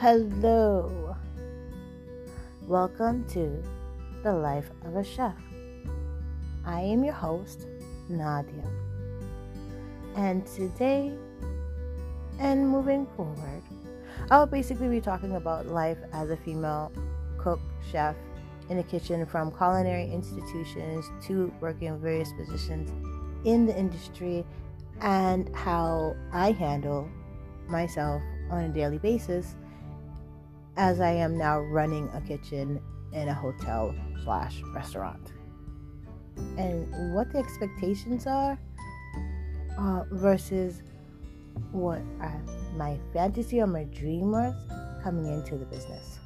Hello. Welcome to the life of a chef. I am your host, Nadia. And today and moving forward, I'll basically be talking about life as a female cook, chef in the kitchen from culinary institutions to working in various positions in the industry and how I handle myself on a daily basis as I am now running a kitchen in a hotel slash restaurant. And what the expectations are uh, versus what my fantasy or my dream was coming into the business.